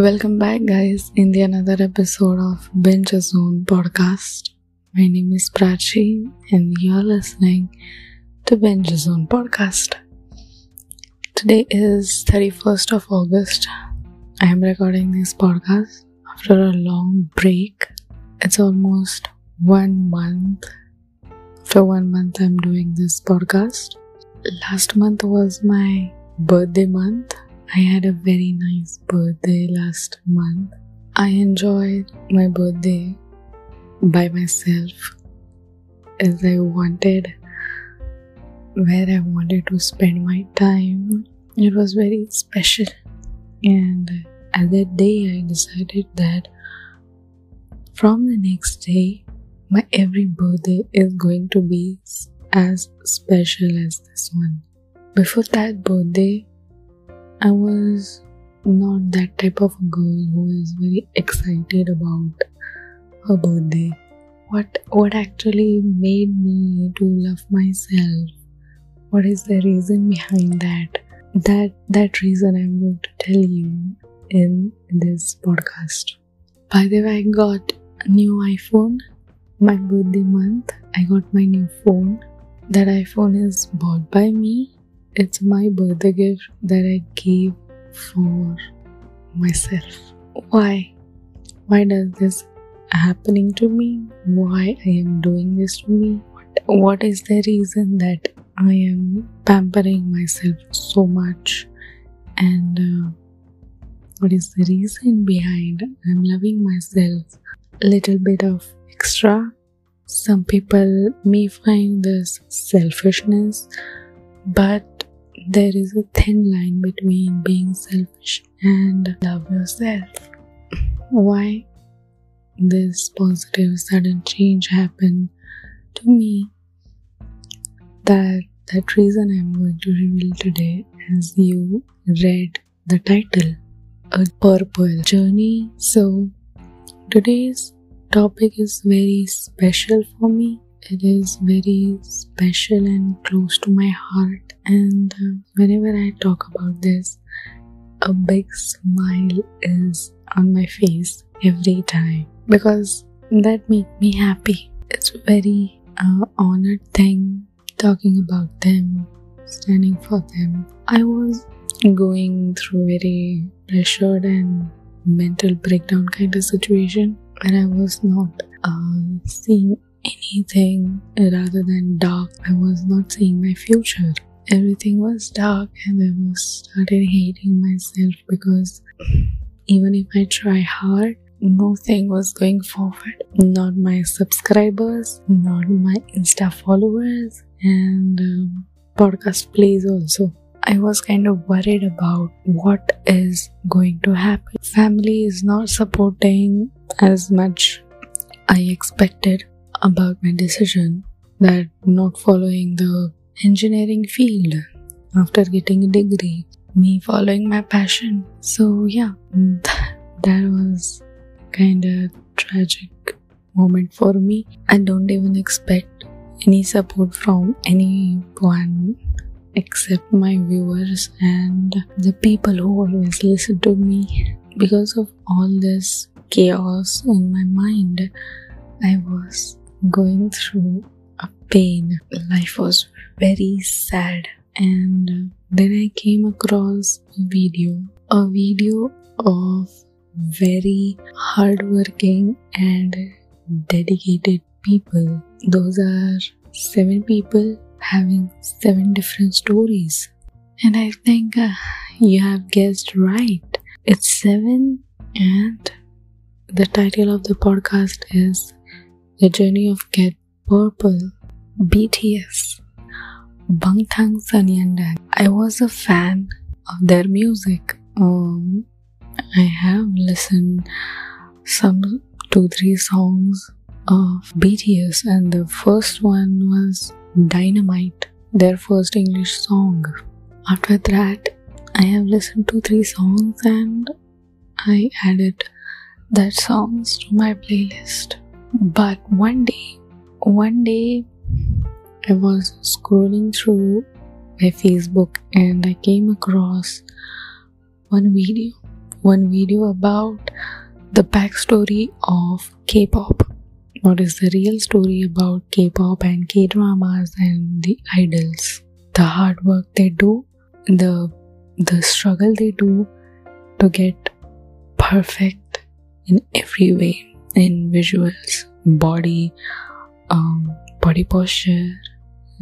Welcome back, guys, in the another episode of Binge Zone podcast. My name is Prachi, and you're listening to Binge Zone podcast. Today is 31st of August. I am recording this podcast after a long break. It's almost one month. After one month, I'm doing this podcast. Last month was my birthday month I had a very nice birthday last month. I enjoyed my birthday by myself as I wanted, where I wanted to spend my time. It was very special. And at that day, I decided that from the next day, my every birthday is going to be as special as this one. Before that birthday, I was not that type of a girl who is very excited about her birthday. What what actually made me to love myself? What is the reason behind that? That that reason I'm going to tell you in this podcast. By the way, I got a new iPhone. My birthday month, I got my new phone. That iPhone is bought by me it's my birthday gift that I gave for myself. Why? Why does this happening to me? Why I am doing this to me? What, what is the reason that I am pampering myself so much? And uh, what is the reason behind I'm loving myself a little bit of extra? Some people may find this selfishness, but there is a thin line between being selfish and love yourself. Why this positive sudden change happened to me? That that reason I'm going to reveal today as you read the title A Purple Journey. So today's topic is very special for me. It is very special and close to my heart and uh, whenever I talk about this, a big smile is on my face every time because that makes me happy. It's a very uh, honored thing talking about them, standing for them. I was going through very pressured and mental breakdown kind of situation where I was not uh, seeing anything rather than dark. I was not seeing my future everything was dark and I was started hating myself because even if I try hard, nothing was going forward. Not my subscribers, not my Insta followers, and um, podcast plays also. I was kind of worried about what is going to happen. Family is not supporting as much I expected about my decision that not following the engineering field after getting a degree, me following my passion. So, yeah, mm, that was kind of tragic moment for me. I don't even expect any support from anyone except my viewers and the people who always listen to me. Because of all this chaos in my mind, I was going through a pain. Life was very sad. And then I came across a video, a video of very hardworking and dedicated people. Those are seven people having seven different stories. And I think uh, you have guessed right. It's seven, and the title of the podcast is The Journey of Get Purple. BTS, Bangtan Sonyeondan. I was a fan of their music. Um, I have listened some two three songs of BTS, and the first one was Dynamite, their first English song. After that, I have listened to three songs and I added that songs to my playlist. But one day, one day I was scrolling through my Facebook and I came across one video one video about the backstory of K-pop. What is the real story about K-pop and K-dramas and the idols? The hard work they do, the the struggle they do to get perfect in every way, in visuals, body, um, body posture,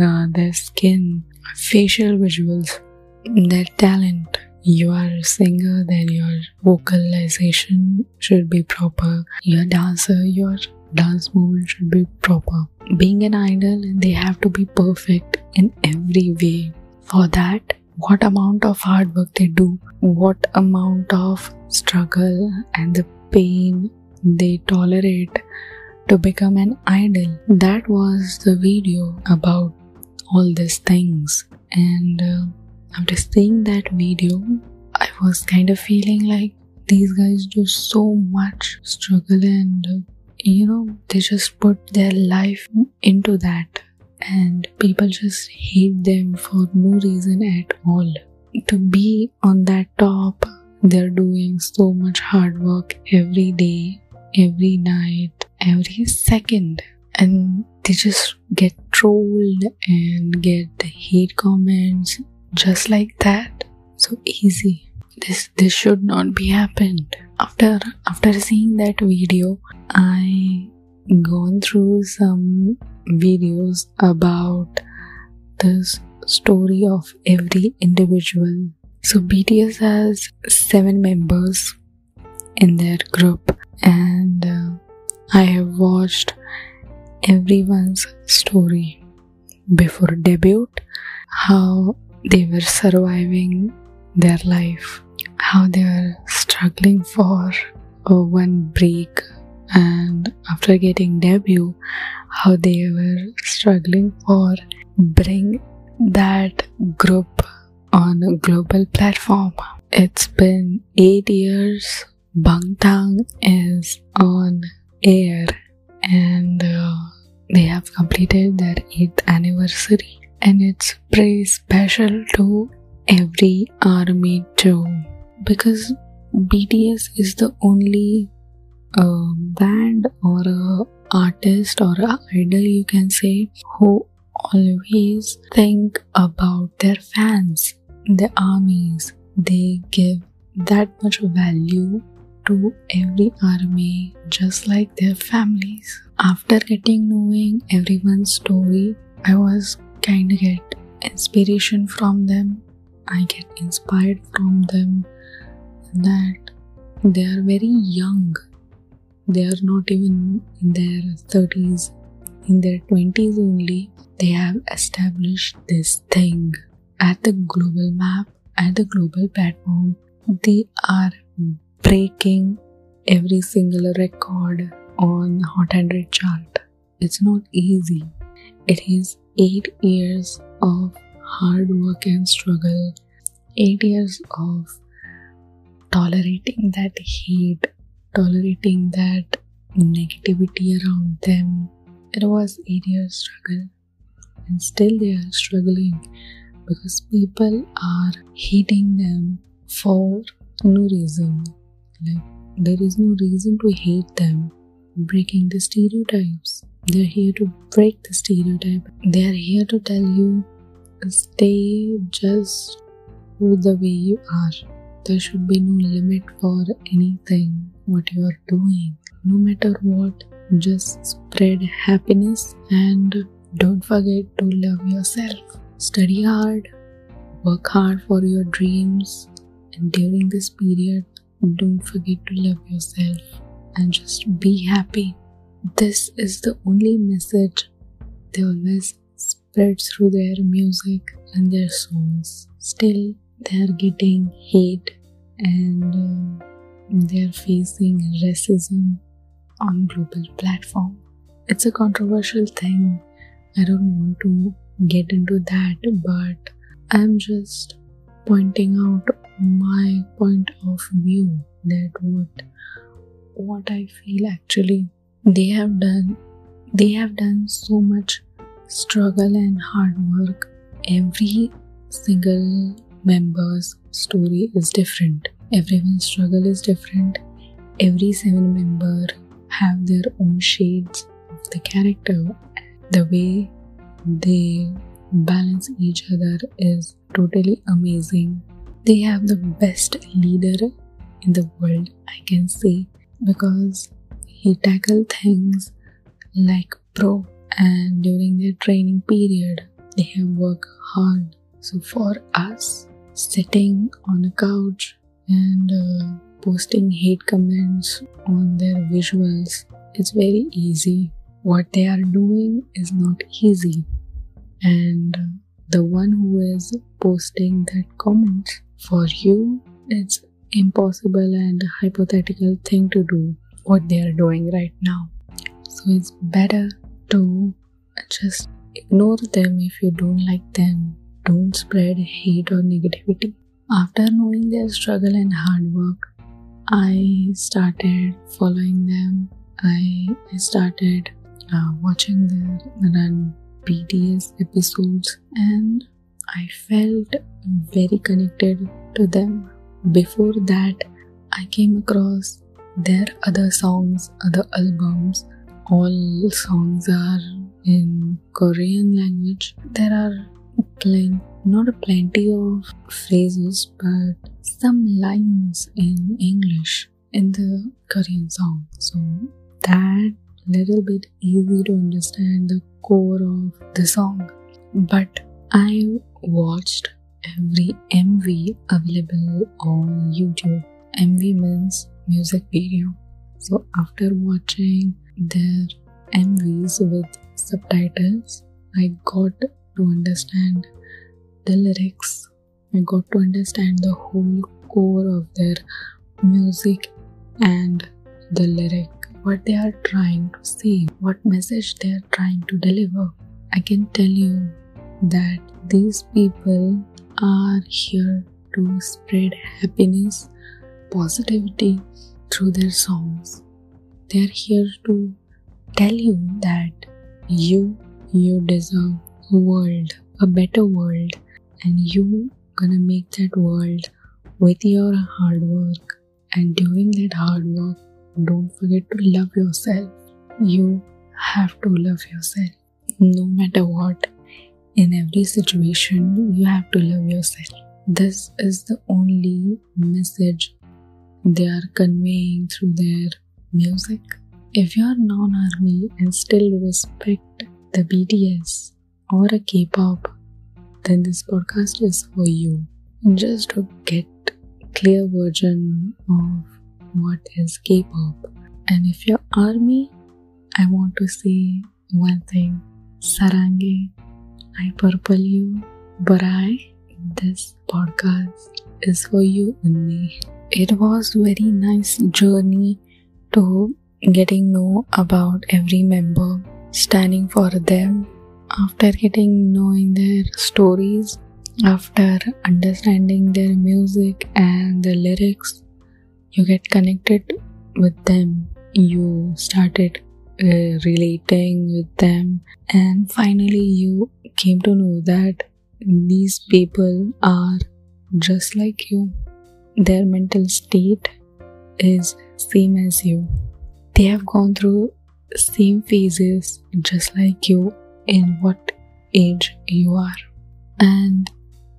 uh, their skin, facial visuals, their talent. You are a singer, then your vocalization should be proper. You're dancer, your dance movement should be proper. Being an idol, they have to be perfect in every way. For that, what amount of hard work they do, what amount of struggle and the pain they tolerate to become an idol. That was the video about all these things. And uh, after seeing that video, I was kind of feeling like these guys do so much struggle and uh, you know they just put their life into that and people just hate them for no reason at all to be on that top they're doing so much hard work every day every night every second. And they just get trolled and get the hate comments just like that. So easy. This this should not be happened. After after seeing that video i gone through some videos about this story of every individual. So bts has seven members in their group and uh, i have watched everyone's story before debut how they were surviving their life how they were struggling for uh, one break and after getting debut how they were struggling for bring that group on a global platform. It's been 8 years bangtan is on air and uh, they have completed their 8th anniversary and it's pretty special to every army too because BTS is the only uh, band or artist or idol you can say who always think about their fans the armies. They give that much value to every army just like their families. After getting knowing everyone's story i was kind of get inspiration from them. I get inspired from them that they are very young. They are not even in their 30s in their 20s only they have established this thing. At the global map at the global platform they are breaking every single record on Hot 100 chart. It's not easy. It is 8 years of hard work and struggle, 8 years of tolerating that hate, tolerating that negativity around them. It was 8 years struggle and still they are struggling because people are hating them for no reason. Like there is no reason to hate them breaking the stereotypes. They're here to break the stereotype. They're here to tell you stay just the way you are. There should be no limit for anything what you are doing. No matter what, just spread happiness and don't forget to love yourself. Study hard, work hard for your dreams, and during this period, don't forget to love yourself and just be happy. This is the only message they always spread through their music and their songs. Still, they are getting hate and uh, they are facing racism on global platform. It's a controversial thing. I don't want to get into that, but I'm just pointing out my point of view that what what I feel actually they have done they have done so much struggle and hard work. Every single member's story is different. Everyone's struggle is different. Every seven member have their own shades of the character. The way they balance each other is totally amazing. They have the best leader in the world i can say because he tackled things like pro and during their training period they have worked hard. So for us sitting on a couch and uh, posting hate comments on their visuals it's very easy. What they are doing is not easy. And the one who is posting that comment for you it's impossible and hypothetical thing to do what they are doing right now. So it's better to just ignore them. If you don't like them don't spread hate or negativity. After knowing their struggle and hard work i started following them. I, started uh, watching their run bts episodes and i felt very connected to them. Before that i came across their other songs other albums. All songs are in korean language. There are plenty not plenty of phrases but some lines in english in the korean song. So that little bit easy to understand the core of the song but i watched every MV available on YouTube. MV means music video. So after watching their MVs with subtitles, I got to understand the lyrics. I got to understand the whole core of their music and the lyric, what they are trying to say, what message they are trying to deliver. I can tell you that these people are here to spread happiness, positivity through their songs. They are here to tell you that you you deserve a world, a better world, and you gonna make that world with your hard work. And during that hard work, don't forget to love yourself. You have to love yourself no matter what in every situation, you have to love yourself. This is the only message they are conveying through their music. If you are non army and still respect the BTS or a K pop, then this podcast is for you. Just to get clear version of what is K-pop. And if you're army, I want to say one thing. Saranghae I purple you, borahae, this podcast is for you only. It was very nice journey to getting know about every member, standing for them. After getting knowing their stories, after understanding their music and the lyrics, you get connected with them. You started uh, relating with them. And finally you came to know that these people are just like you. Their mental state is same as you. They have gone through same phases just like you in what age you are. And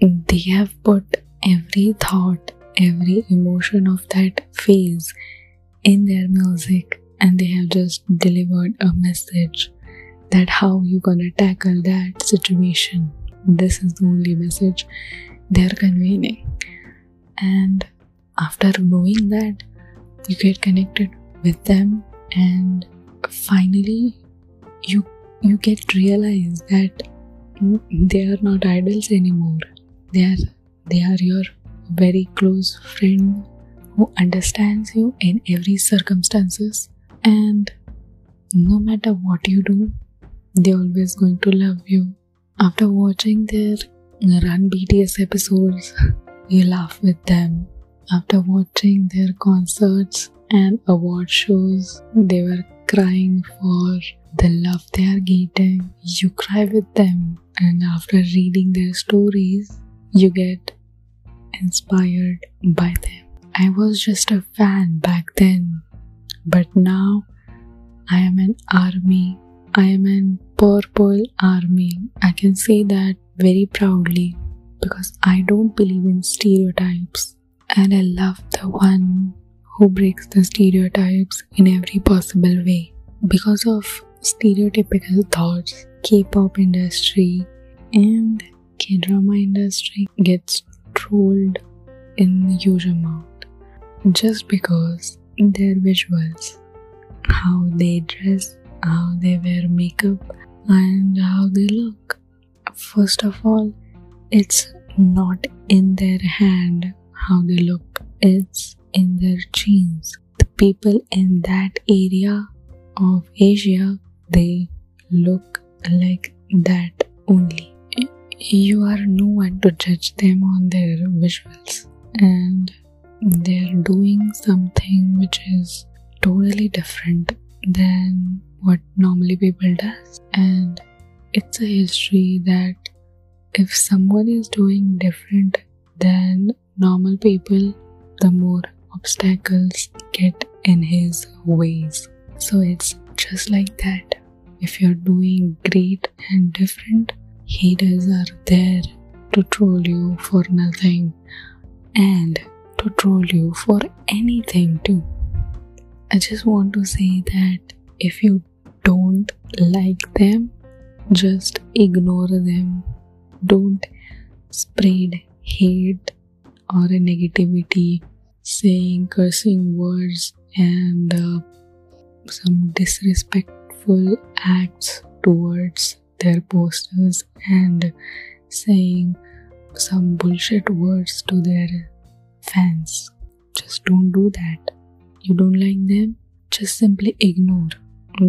they have put every thought every emotion of that phase in their music and they have just delivered a message that how you gonna tackle that situation. This is the only message they are conveying. And after knowing that you get connected with them and finally you you get realize that they are not idols anymore. They are they are your very close friend who understands you in every circumstances and no matter what you do, they're always going to love you. After watching their Run BTS episodes, you laugh with them. After watching their concerts and award shows, they were crying for the love they are getting. You cry with them, and after reading their stories, you get inspired by them. I was just a fan back then, but now I am an army. I am an purple army. I can say that very proudly because I don't believe in stereotypes and I love the one who breaks the stereotypes in every possible way. Because of stereotypical thoughts, K-pop industry and K-drama industry gets trolled in huge amount just because their visuals, how they dress, how they wear makeup, and how they look. First of all, it's not in their hand how they look, it's in their genes. The people in that area of Asia, they look like that only. You are no one to judge them on their visuals, and they're doing something which is totally different than what normally people does. And it's a history that if someone is doing different than normal people the more obstacles get in his ways. So it's just like that. If you're doing great and different haters are there to troll you for nothing and to troll you for anything too. I just want to say that if you don't like them, just ignore them. Don't spread hate or negativity, saying cursing words and uh, some disrespectful acts towards their posters and saying some bullshit words to their fans. Just don't do that. You don't like them? Just simply ignore.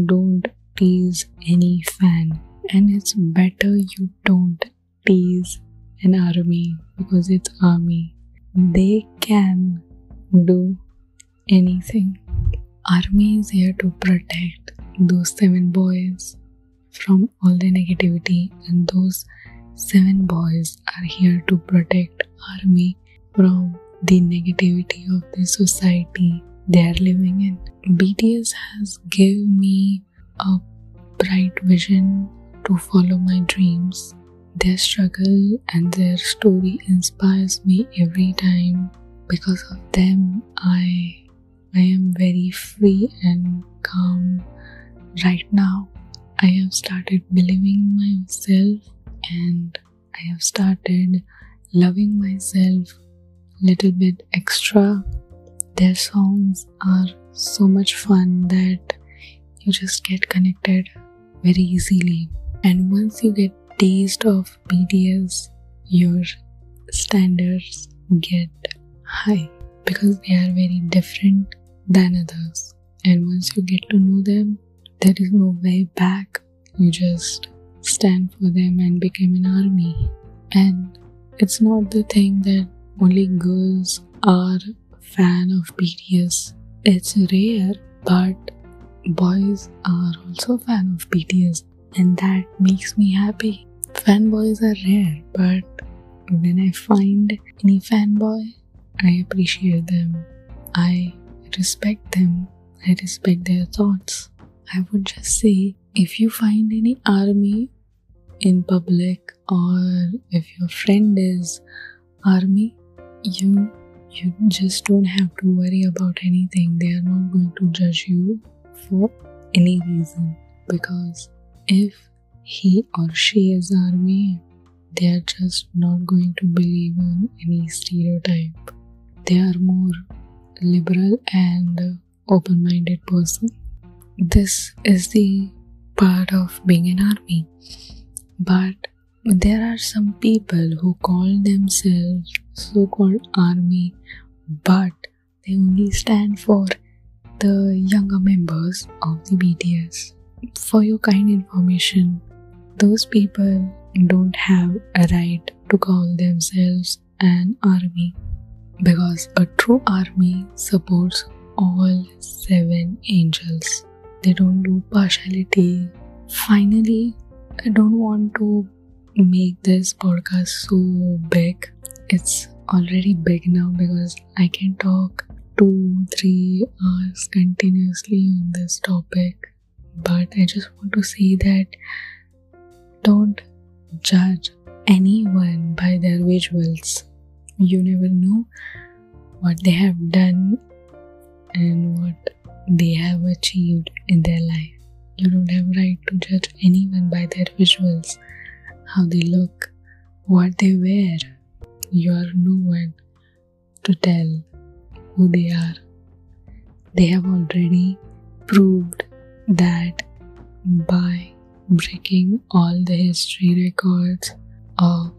Don't tease any fan. And it's better you don't tease an army because it's army. They can do anything. Army is here to protect those seven boys from all the negativity, and those seven boys are here to protect army from the negativity of the society they are living in. BTS has given me a bright vision to follow my dreams. Their struggle and their story inspires me every time. Because of them, I I am very free and calm right now. I have started believing in myself and I have started loving myself a little bit extra. Their songs are so much fun that you just get connected very easily. And once you get taste of BTS, your standards get high because they are very different than others. And once you get to know them, there is no way back. You just stand for them and become an army. And it's not the thing that only girls are fan of BTS. It's rare, but boys are also fan of BTS, and that makes me happy. Fanboys are rare, but when I find any fanboy, I appreciate them. I respect them. I respect their thoughts. I would just say if you find any army in public or if your friend is army, you you just don't have to worry about anything. They are not going to judge you for any reason. Because if he or she is army they are just not going to believe in any stereotype. They are more liberal and open-minded person this is the part of being an army but there are some people who call themselves so called army, but they only stand for the younger members of the BTS. For your kind information, those people don't have a right to call themselves an army because a true army supports all seven angels. They don't do partiality. Finally, I don't want to make this podcast so big. It's already big now because I can talk two, three hours continuously on this topic. But I just want to say that don't judge anyone by their visuals. You never know what they have done and what they have achieved in their life. You don't have right to judge anyone by their visuals, how they look, what they wear. You are no one to tell who they are. They have already proved that by breaking all the history records of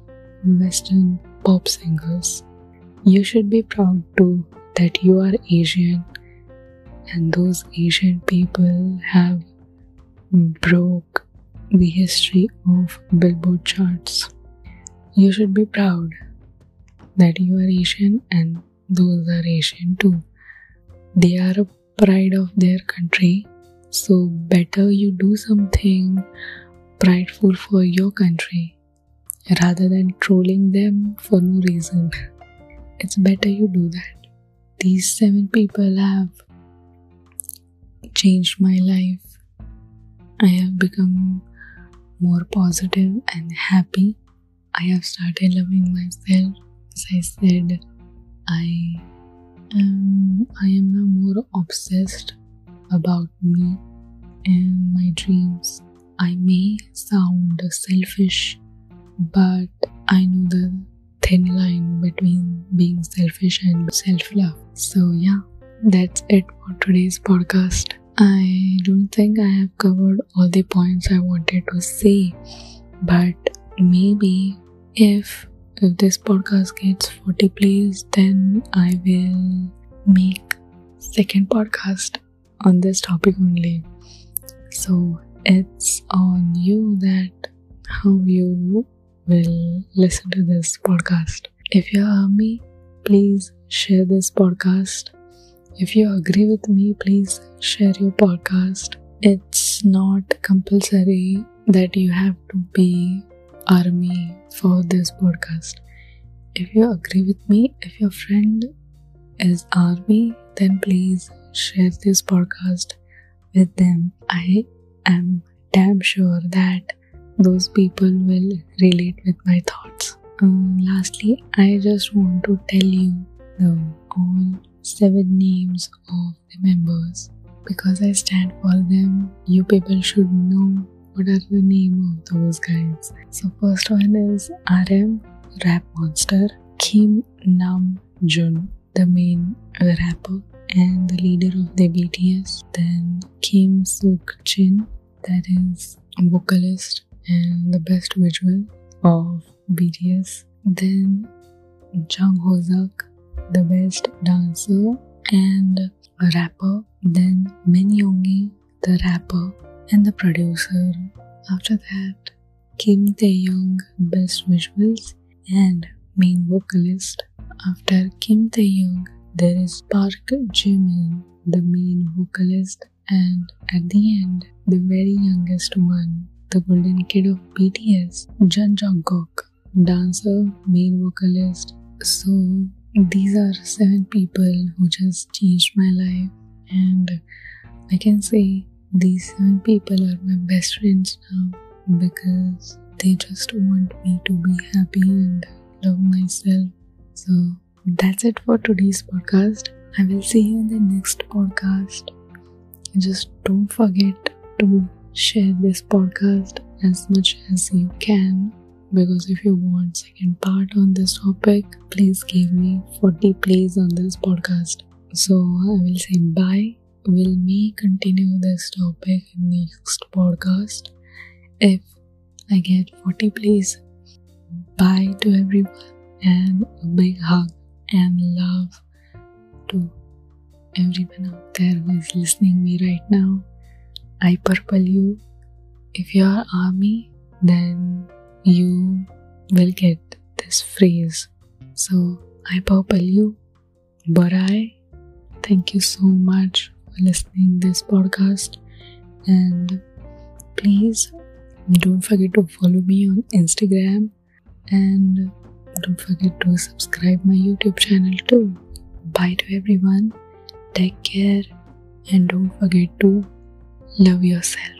Western pop singers. You should be proud too that you are Asian and those Asian people have broke the history of Billboard charts. You should be proud that you are Asian and those are Asian too. They are a pride of their country, so better you do something prideful for your country rather than trolling them for no reason. It's better you do that. These seven people have changed my life. I have become more positive and happy. I have started loving myself. As I said, I am I am now more obsessed about me and my dreams. I may sound selfish, but I know the thin line between being selfish and self love. So, yeah, that's it for today's podcast. I don't think I have covered all the points I wanted to say, but maybe if if this podcast gets 40 plays then I will make second podcast on this topic only. So it's on you that how you will listen to this podcast. If you are me, please share this podcast if you agree with me, please share your podcast. It's not compulsory that you have to be army for this podcast. If you agree with me, if your friend is army, then please share this podcast with them. I am damn sure that those people will relate with my thoughts. Um, lastly, I just want to tell you the all seven names of the members. Because I stand for them, you people should know what are the name of those guys. So first one is RM Rap Monster, Kim Nam Jun, the main rapper and the leader of the BTS. Then Kim Suk Jin, that is vocalist and the best visual of BTS. Then Jung Ho the best dancer and rapper, then Min Yoongi, the rapper and the producer. After that, Kim Taehyung, best visuals and main vocalist. After Kim Taehyung, there is Park Jimin, the main vocalist, and at the end, the very youngest one, the golden kid of BTS, Jeon Jungkook, dancer, main vocalist. So these are seven people who just changed my life, and I can say these seven people are my best friends now because they just want me to be happy and love myself. So that's it for today's podcast. I will see you in the next podcast. Just don't forget to share this podcast as much as you can because if you want second part on this topic. Please give me 40 plays on this podcast. So i will say bye. Will me continue this topic in next podcast? If i get 40 plays bye to everyone and a big hug and love to everyone out there who is listening me right now. I purple you. If you are army then you will get this phrase. So I purple you, borahae thank you so much for listening this podcast and please don't forget to follow me on Instagram and Don't forget to subscribe my YouTube channel too. Bye to everyone. Take care and don't forget to love yourself.